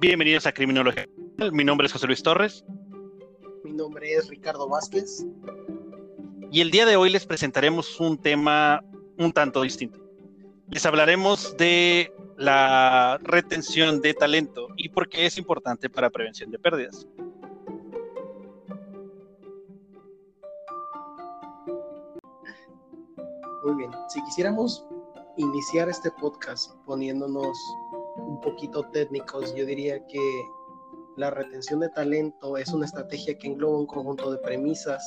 Bienvenidos a Criminología. Mi nombre es José Luis Torres. Mi nombre es Ricardo Vázquez. Y el día de hoy les presentaremos un tema un tanto distinto. Les hablaremos de la retención de talento y por qué es importante para prevención de pérdidas. Muy bien, si quisiéramos iniciar este podcast poniéndonos un poquito técnicos, yo diría que la retención de talento es una estrategia que engloba un conjunto de premisas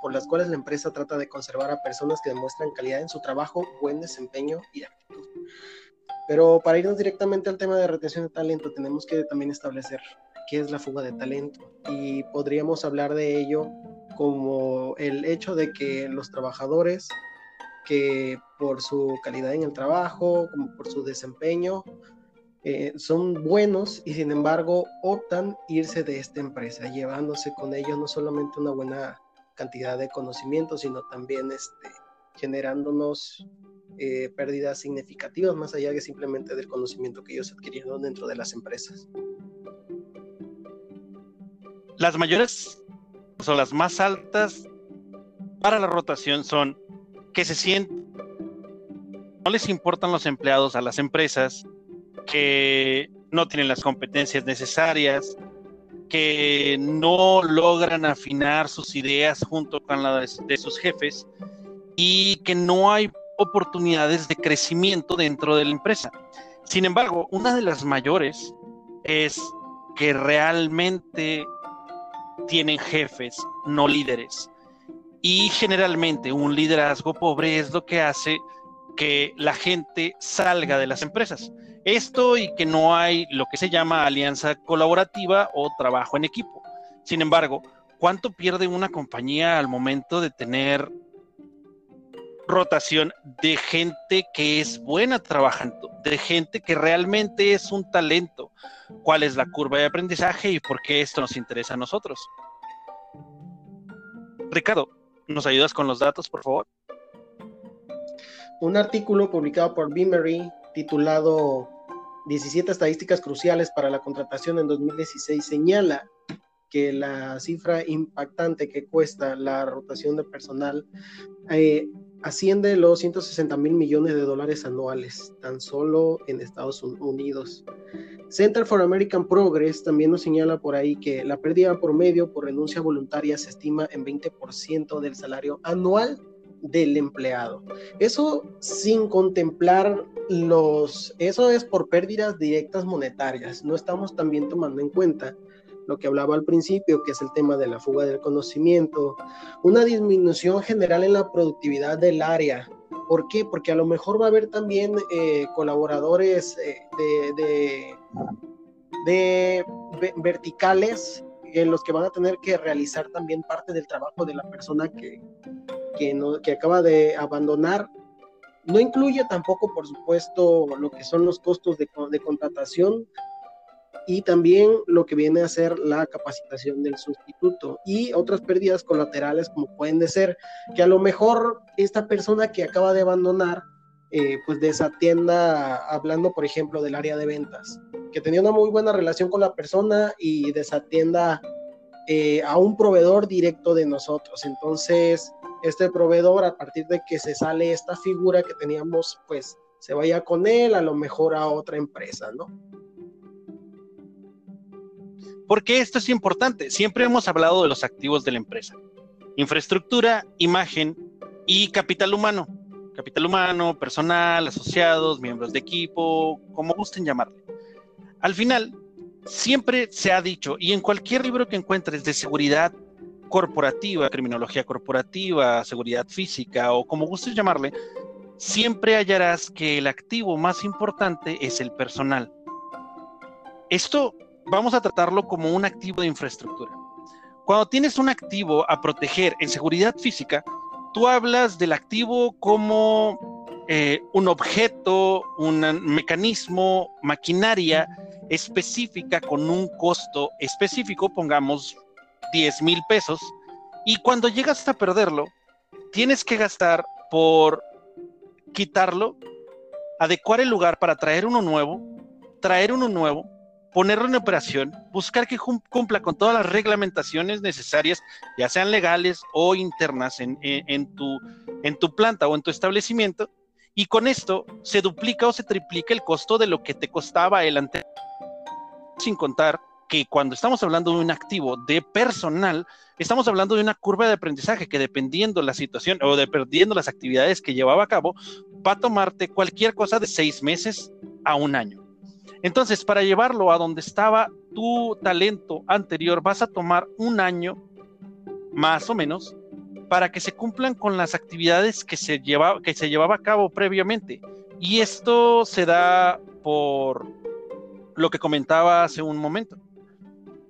por las cuales la empresa trata de conservar a personas que demuestran calidad en su trabajo, buen desempeño y actitud. Pero para irnos directamente al tema de retención de talento, tenemos que también establecer qué es la fuga de talento y podríamos hablar de ello como el hecho de que los trabajadores que por su calidad en el trabajo, como por su desempeño, eh, son buenos y sin embargo optan irse de esta empresa, llevándose con ellos no solamente una buena cantidad de conocimiento, sino también este, generándonos eh, pérdidas significativas más allá que simplemente del conocimiento que ellos adquirieron dentro de las empresas. Las mayores o las más altas para la rotación son que se sienten, no les importan los empleados a las empresas, que no tienen las competencias necesarias, que no logran afinar sus ideas junto con las de sus jefes y que no hay oportunidades de crecimiento dentro de la empresa. Sin embargo, una de las mayores es que realmente tienen jefes, no líderes. Y generalmente un liderazgo pobre es lo que hace que la gente salga de las empresas. Esto y que no hay lo que se llama alianza colaborativa o trabajo en equipo. Sin embargo, ¿cuánto pierde una compañía al momento de tener rotación de gente que es buena trabajando, de gente que realmente es un talento? ¿Cuál es la curva de aprendizaje y por qué esto nos interesa a nosotros? Ricardo, ¿nos ayudas con los datos, por favor? Un artículo publicado por Beamery titulado 17 estadísticas cruciales para la contratación en 2016 señala que la cifra impactante que cuesta la rotación de personal eh, asciende los 160 mil millones de dólares anuales, tan solo en Estados Unidos. Center for American Progress también nos señala por ahí que la pérdida promedio por renuncia voluntaria se estima en 20% del salario anual del empleado. Eso sin contemplar los, eso es por pérdidas directas monetarias. No estamos también tomando en cuenta lo que hablaba al principio, que es el tema de la fuga del conocimiento, una disminución general en la productividad del área. ¿Por qué? Porque a lo mejor va a haber también eh, colaboradores eh, de, verticales en los que van a tener que realizar también parte del trabajo de la persona que, que, no, que acaba de abandonar. No incluye tampoco, por supuesto, lo que son los costos de, de contratación y también lo que viene a ser la capacitación del sustituto y otras pérdidas colaterales como pueden de ser que a lo mejor esta persona que acaba de abandonar eh, pues desatienda, hablando por ejemplo del área de ventas, que tenía una muy buena relación con la persona y desatienda eh, a un proveedor directo de nosotros. Entonces, este proveedor, a partir de que se sale esta figura que teníamos, pues se vaya con él, a lo mejor a otra empresa, ¿no? Porque esto es importante. Siempre hemos hablado de los activos de la empresa. Infraestructura, imagen y capital humano. Capital humano, personal, asociados, miembros de equipo, como gusten llamarle. Al final, siempre se ha dicho, y en cualquier libro que encuentres de seguridad corporativa, criminología corporativa, seguridad física o como gustes llamarle, siempre hallarás que el activo más importante es el personal. Esto vamos a tratarlo como un activo de infraestructura. Cuando tienes un activo a proteger en seguridad física, tú hablas del activo como eh, un objeto, un mecanismo, maquinaria específica con un costo específico, pongamos 10 mil pesos y cuando llegas a perderlo, tienes que gastar por quitarlo, adecuar el lugar para traer uno nuevo, traer uno nuevo, ponerlo en operación, buscar que cumpla con todas las reglamentaciones necesarias, ya sean legales o internas en, tu, en tu planta o en tu establecimiento, y con esto se duplica o se triplica el costo de lo que te costaba el anterior, sin contar que cuando estamos hablando de un activo de personal, estamos hablando de una curva de aprendizaje que dependiendo la situación o dependiendo las actividades que llevaba a cabo, va a tomarte cualquier cosa de seis meses a un año. Entonces, para llevarlo a donde estaba tu talento anterior, vas a tomar un año más o menos para que se cumplan con las actividades que se, lleva, que se llevaba a cabo previamente. Y esto se da por lo que comentaba hace un momento.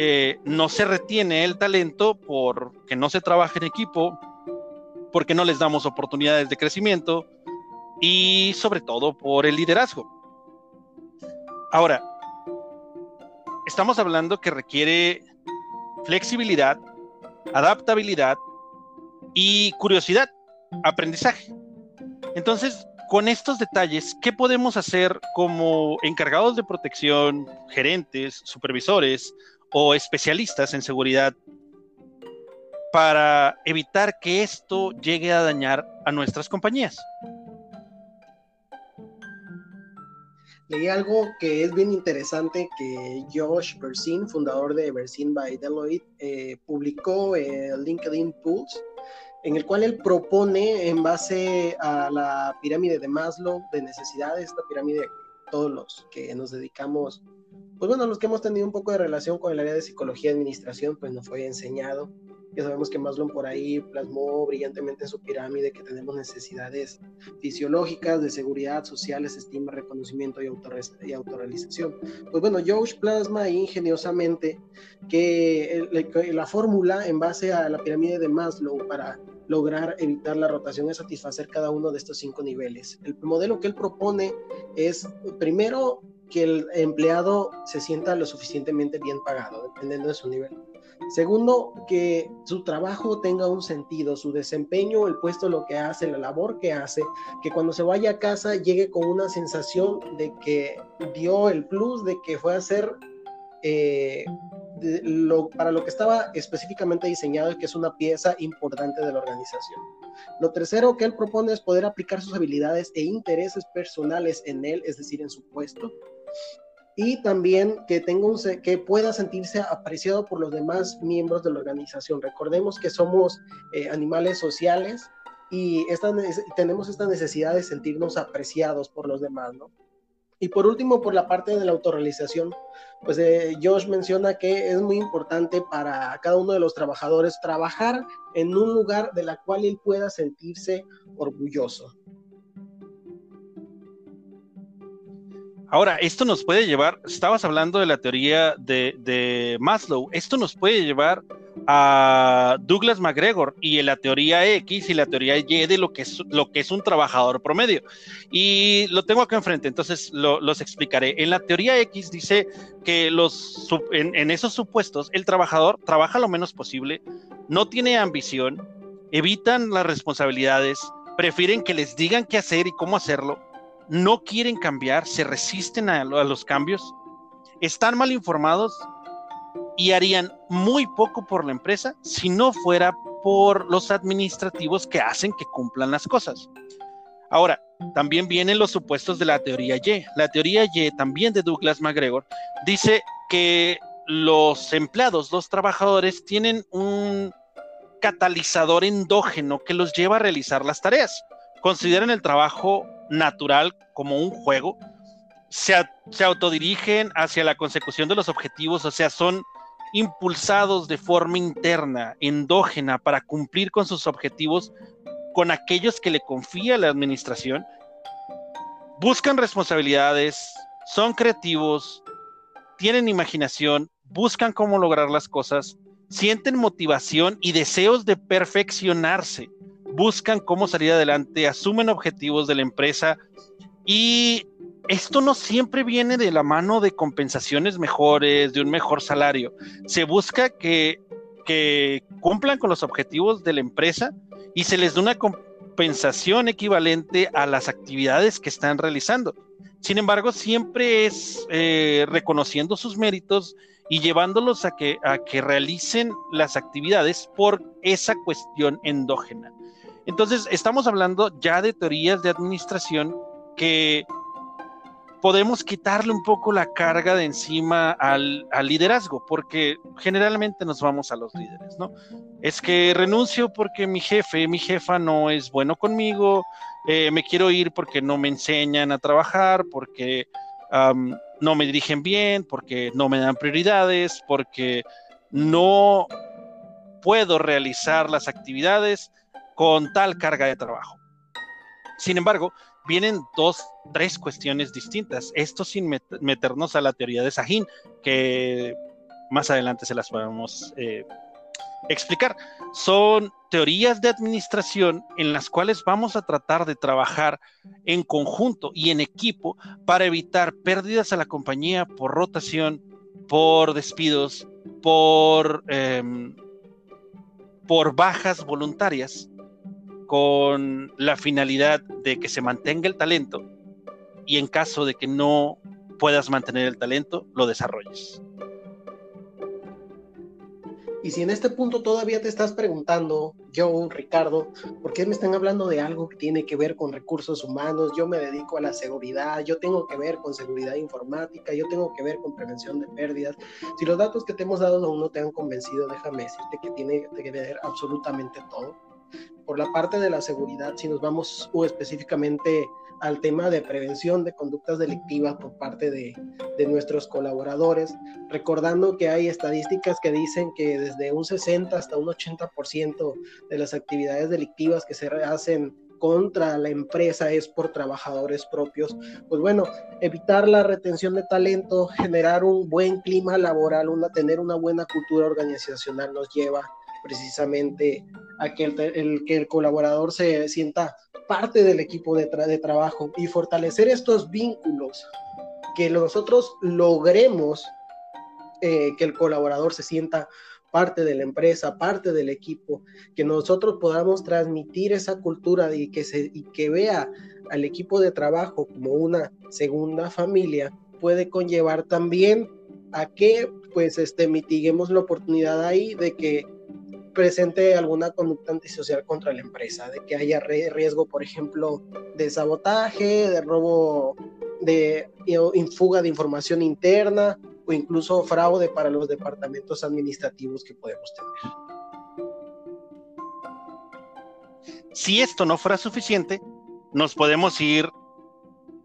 Eh, no se retiene el talento porque no se trabaja en equipo, porque no les damos oportunidades de crecimiento y sobre todo por el liderazgo. Ahora, estamos hablando que requiere flexibilidad, adaptabilidad y curiosidad, aprendizaje. Entonces, con estos detalles, ¿qué podemos hacer como encargados de protección, gerentes, supervisores o especialistas en seguridad para evitar que esto llegue a dañar a nuestras compañías. Leí algo que es bien interesante que Josh Bersin, fundador de Bersin by Deloitte, eh, publicó en LinkedIn Pulse, en el cual él propone en base a la pirámide de Maslow de necesidades, esta pirámide todos los que nos dedicamos pues bueno, los que hemos tenido un poco de relación con el área de psicología y administración, pues nos fue enseñado. Ya sabemos que Maslow por ahí plasmó brillantemente en su pirámide que tenemos necesidades fisiológicas, de seguridad, sociales, estima, reconocimiento y, y autorrealización. Pues bueno, Josh plasma ingeniosamente que la fórmula en base a la pirámide de Maslow para lograr evitar la rotación es satisfacer cada uno de estos cinco niveles. El modelo que él propone es, primero, que el empleado se sienta lo suficientemente bien pagado, dependiendo de su nivel. Segundo, que su trabajo tenga un sentido, su desempeño, el puesto, lo que hace, la labor que hace, que cuando se vaya a casa llegue con una sensación de que dio el plus, de que fue a hacer eh, lo, para lo que estaba específicamente diseñado y que es una pieza importante de la organización. Lo tercero que él propone es poder aplicar sus habilidades e intereses personales en él, es decir, en su puesto y también que, tenga que pueda sentirse apreciado por los demás miembros de la organización. Recordemos que somos eh, animales sociales y tenemos esta necesidad de sentirnos apreciados por los demás, ¿no? Y por último, por la parte de la autorrealización, pues eh, Josh menciona que es muy importante para cada uno de los trabajadores trabajar en un lugar de la cual él pueda sentirse orgulloso. Ahora, esto nos puede llevar, estabas hablando de la teoría de, Maslow, esto nos puede llevar a Douglas McGregor y la teoría X y la teoría Y de lo que es, lo que es un trabajador promedio. Y lo tengo acá enfrente, entonces los explicaré. En la teoría X dice que los, en, en esos supuestos el trabajador trabaja lo menos posible, no tiene ambición, evitan las responsabilidades, prefieren que les digan qué hacer y cómo hacerlo no quieren cambiar, se resisten a, los cambios, están mal informados y harían muy poco por la empresa si no fuera por los administrativos que hacen que cumplan las cosas. Ahora, también vienen los supuestos de la teoría Y. La teoría Y, también de Douglas McGregor, dice que los empleados, los trabajadores, tienen un catalizador endógeno que los lleva a realizar las tareas. Consideran el trabajo natural como un juego, se, se autodirigen hacia la consecución de los objetivos, o sea, son impulsados de forma interna, endógena, para cumplir con sus objetivos con aquellos que le confía la administración, buscan responsabilidades, son creativos, tienen imaginación, buscan cómo lograr las cosas, sienten motivación y deseos de perfeccionarse buscan cómo salir adelante, asumen objetivos de la empresa y esto no siempre viene de la mano de compensaciones mejores, de un mejor salario. Se busca que, que cumplan con los objetivos de la empresa y se les dé una compensación equivalente a las actividades que están realizando. Sin embargo, siempre es eh, reconociendo sus méritos y llevándolos a que, a que realicen las actividades por esa cuestión endógena. Entonces, estamos hablando ya de teorías de administración que podemos quitarle un poco la carga de encima al, liderazgo, porque generalmente nos vamos a los líderes, ¿no? Es que renuncio porque mi jefe, mi jefa no es bueno conmigo, eh, me quiero ir porque no me enseñan a trabajar, porque no me dirigen bien, porque no me dan prioridades, porque no puedo realizar las actividades con tal carga de trabajo. Sin embargo, vienen dos, tres cuestiones distintas. Esto sin meternos a la teoría de Sahin, que más adelante se las podemos eh, explicar. Son teorías de administración en las cuales vamos a tratar de trabajar en conjunto y en equipo para evitar pérdidas a la compañía por rotación, por despidos, por, em, por bajas voluntarias, con la finalidad de que se mantenga el talento y en caso de que no puedas mantener el talento, lo desarrolles. Y si en este punto todavía te estás preguntando, yo, Ricardo, ¿por qué me están hablando de algo que tiene que ver con recursos humanos? Yo me dedico a la seguridad, yo tengo que ver con seguridad informática, yo tengo que ver con prevención de pérdidas. Si los datos que te hemos dado aún no te han convencido, déjame decirte que tiene que ver absolutamente todo. Por la parte de la seguridad, si nos vamos específicamente al tema de prevención de conductas delictivas por parte de, nuestros colaboradores, recordando que hay estadísticas que dicen que desde un 60 hasta un 80% de las actividades delictivas que se hacen contra la empresa es por trabajadores propios. Pues bueno, evitar la retención de talento, generar un buen clima laboral, una, tener una buena cultura organizacional nos lleva precisamente a que el, que el colaborador se sienta parte del equipo de, de trabajo y fortalecer estos vínculos, que nosotros logremos eh, que el colaborador se sienta parte de la empresa, parte del equipo, que nosotros podamos transmitir esa cultura y que, se, y que vea al equipo de trabajo como una segunda familia, puede conllevar también a que pues este mitiguemos la oportunidad ahí de que presente alguna conducta antisocial contra la empresa, de que haya riesgo, por ejemplo, de sabotaje, de robo, de fuga de información interna o incluso fraude para los departamentos administrativos que podemos tener. Si esto no fuera suficiente, nos podemos ir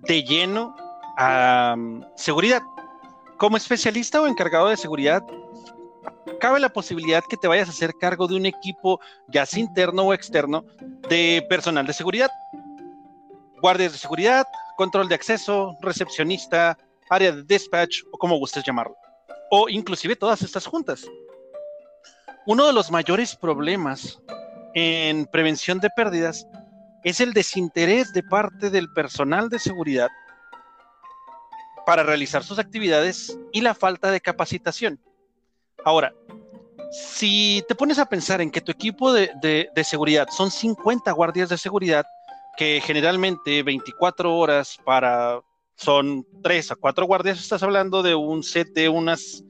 de lleno a um, seguridad. Como especialista o encargado de seguridad, cabe la posibilidad que te vayas a hacer cargo de un equipo, ya sea interno o externo, de personal de seguridad. Guardias de seguridad, control de acceso, recepcionista, área de dispatch o como gustes llamarlo. O inclusive todas estas juntas. Uno de los mayores problemas en prevención de pérdidas es el desinterés de parte del personal de seguridad para realizar sus actividades y la falta de capacitación. Ahora, si te pones a pensar en que tu equipo de, seguridad son 50 guardias de seguridad, que generalmente 24 horas para, son 3 a 4 guardias, estás hablando de un set de unas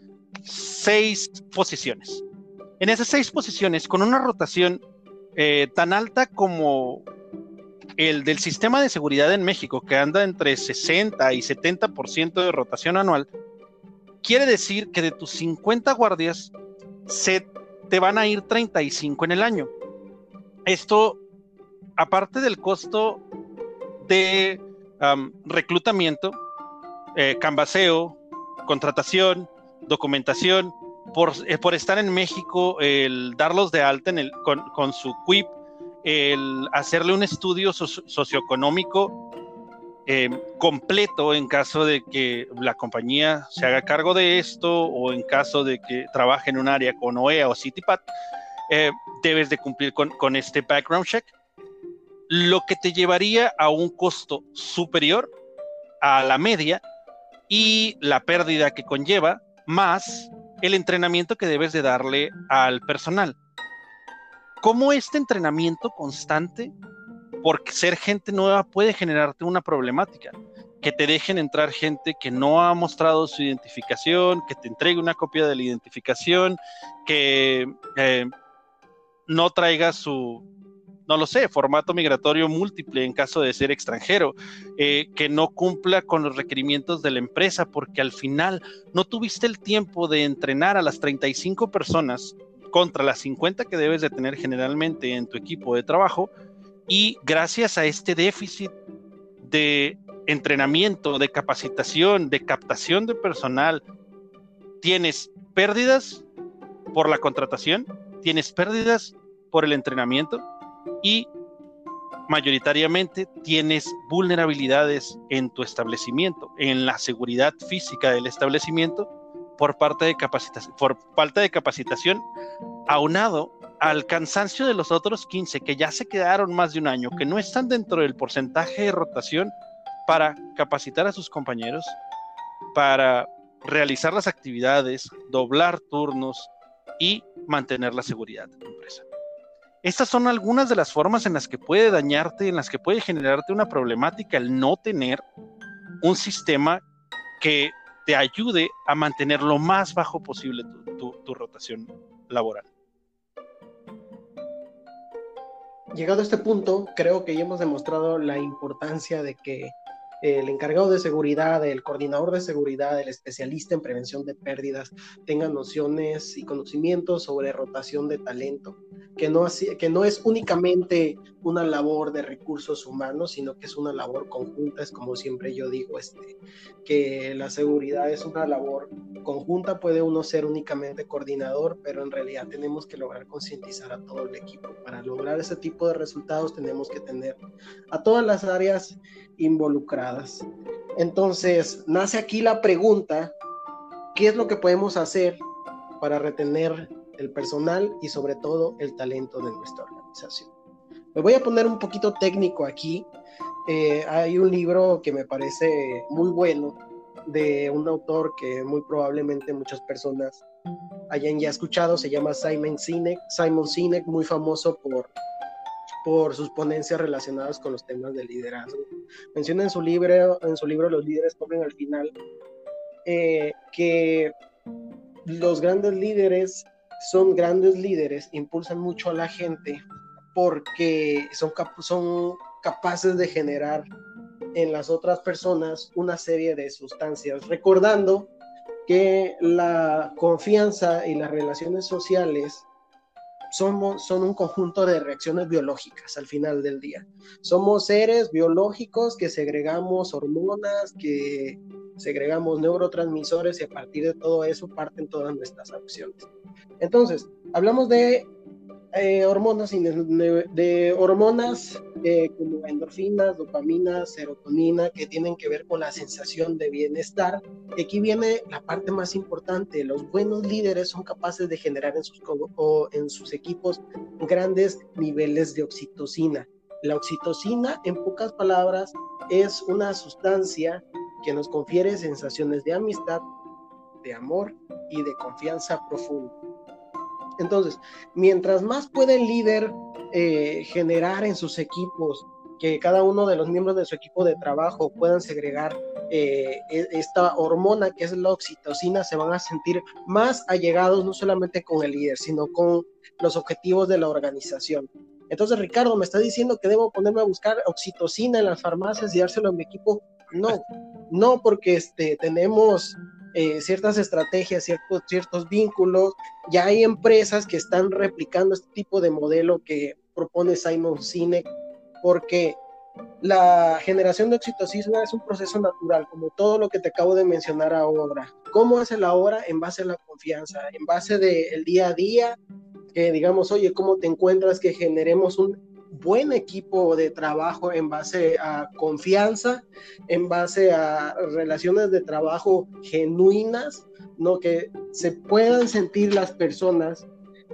6 posiciones. En esas 6 posiciones, con una rotación eh, tan alta como el del sistema de seguridad en México, que anda entre 60 y 70% de rotación anual, quiere decir que de tus 50 guardias se te van a ir 35 en el año. Esto, aparte del costo de reclutamiento, eh, canvaseo, contratación, documentación, por, eh, por, estar en México, el darlos de alta en el, con, su QUIP, el hacerle un estudio socioeconómico eh, completo en caso de que la compañía se haga cargo de esto o en caso de que trabaje en un área con OEA o CityPad, eh, debes de cumplir con, con este background check, lo que te llevaría a un costo superior a la media y la pérdida que conlleva, más el entrenamiento que debes de darle al personal. ¿Cómo este entrenamiento constante porque ser gente nueva puede generarte una problemática. que te dejen entrar gente que no ha mostrado su identificación, que te entregue una copia de la identificación, que eh, no traiga su, no lo sé, formato migratorio múltiple en caso de ser extranjero, eh, que no cumpla con los requerimientos de la empresa, porque al final no tuviste el tiempo de entrenar a las 35 personas contra las 50 que debes de tener generalmente en tu equipo de trabajo, y gracias a este déficit de entrenamiento, de capacitación, de captación de personal, tienes pérdidas por la contratación, tienes pérdidas por el entrenamiento, y mayoritariamente tienes vulnerabilidades en tu establecimiento, en la seguridad física del establecimiento por parte de capacitación, por falta de capacitación, aunado al cansancio de los otros 15 que ya se quedaron más de un año, que no están dentro del porcentaje de rotación para capacitar a sus compañeros, para realizar las actividades, doblar turnos y mantener la seguridad de la empresa. Estas son algunas de las formas en las que puede dañarte, en las que puede generarte una problemática el no tener un sistema que te ayude a mantener lo más bajo posible tu, rotación laboral. Llegado a este punto, creo que ya hemos demostrado la importancia de que el encargado de seguridad, el coordinador de seguridad, el especialista en prevención de pérdidas tengan nociones y conocimientos sobre rotación de talento, que no, que no es únicamente una labor de recursos humanos, sino que es una labor conjunta, es como siempre yo digo, este, que la seguridad es una labor conjunta, puede uno ser únicamente coordinador, pero en realidad tenemos que lograr concientizar a todo el equipo. Para lograr ese tipo de resultados tenemos que tener a todas las áreas involucradas. Entonces, nace aquí la pregunta, ¿qué es lo que podemos hacer para retener el personal y sobre todo el talento de nuestra organización? Me voy a poner un poquito técnico aquí. Eh, hay un libro que me parece muy bueno de un autor que muy probablemente muchas personas hayan ya escuchado, se llama Simon Sinek, Simon Sinek, muy famoso por por sus ponencias relacionadas con los temas de liderazgo. Menciona en su libro, en su libro Los líderes comen al final, eh, que los grandes líderes son grandes líderes, impulsan mucho a la gente porque son, son capaces de generar en las otras personas una serie de sustancias, recordando que la confianza y las relaciones sociales somos, son un conjunto de reacciones biológicas al final del día. Somos seres biológicos que segregamos hormonas, que segregamos neurotransmisores y a partir de todo eso parten todas nuestras acciones. Entonces, hablamos de eh, hormonas, de, hormonas eh, como endorfinas, dopamina, serotonina, que tienen que ver con la sensación de bienestar. Aquí viene la parte más importante. Los buenos líderes son capaces de generar en sus, en sus equipos grandes niveles de oxitocina. La oxitocina, en pocas palabras, es una sustancia que nos confiere sensaciones de amistad, de amor y de confianza profunda. Entonces, mientras más puede el líder eh, generar en sus equipos, que cada uno de los miembros de su equipo de trabajo puedan segregar eh, e, esta hormona que es la oxitocina, se van a sentir más allegados no solamente con el líder, sino con los objetivos de la organización. Entonces, Ricardo, ¿me está diciendo que debo ponerme a buscar oxitocina en las farmacias y dárselo a mi equipo? No, no, porque este, tenemos eh, ciertas estrategias, ciertos, vínculos. Ya hay empresas que están replicando este tipo de modelo que propone Simon Sinek, porque la generación de oxitocina es un proceso natural, como todo lo que te acabo de mencionar ahora. ¿Cómo hace la hora? En base a la confianza, en base del día a día, que digamos, oye, ¿cómo te encuentras? Que generemos un buen equipo de trabajo en base a confianza, en base a relaciones de trabajo genuinas, ¿no? Que se puedan sentir las personas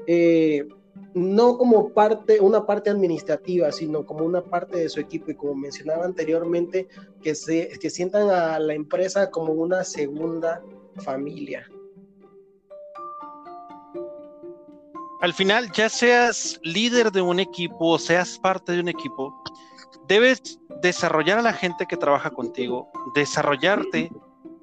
eh, no como parte, una parte administrativa, sino como una parte de su equipo y como mencionaba anteriormente, que, se, que sientan a la empresa como una segunda familia. Al final, ya seas líder de un equipo o seas parte de un equipo, debes desarrollar a la gente que trabaja contigo, desarrollarte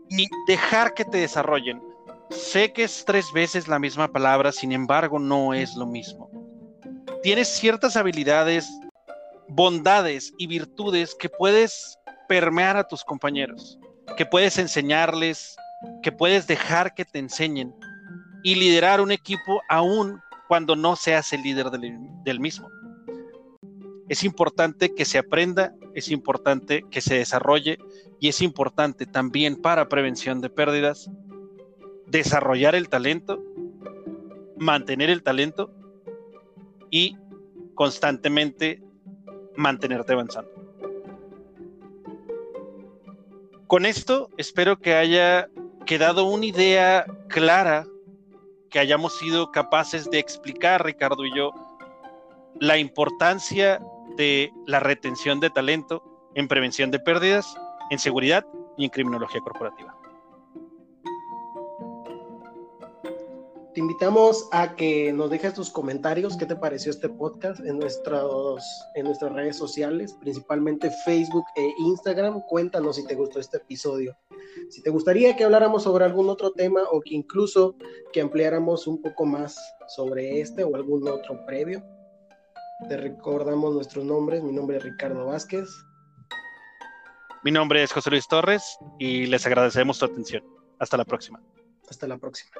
y dejar que te desarrollen. Sé que es tres veces la misma palabra, sin embargo, no es lo mismo. Tienes ciertas habilidades, bondades y virtudes que puedes permear a tus compañeros, que puedes enseñarles, que puedes dejar que te enseñen y liderar un equipo aún cuando no seas el líder del, del mismo. Es importante que se aprenda, es importante que se desarrolle y es importante también para prevención de pérdidas desarrollar el talento, mantener el talento y constantemente mantenerte avanzando. Con esto espero que haya quedado una idea clara, que hayamos sido capaces de explicar, Ricardo y yo, la importancia de la retención de talento en prevención de pérdidas, en seguridad y en criminología corporativa. Te invitamos a que nos dejes tus comentarios, qué te pareció este podcast en, nuestros, en nuestras redes sociales, principalmente Facebook e Instagram. Cuéntanos si te gustó este episodio. Si te gustaría que habláramos sobre algún otro tema o que incluso que ampliáramos un poco más sobre este o algún otro previo, te recordamos nuestros nombres. Mi nombre es Ricardo Vázquez. Mi nombre es José Luis Torres y les agradecemos su atención. Hasta la próxima. Hasta la próxima.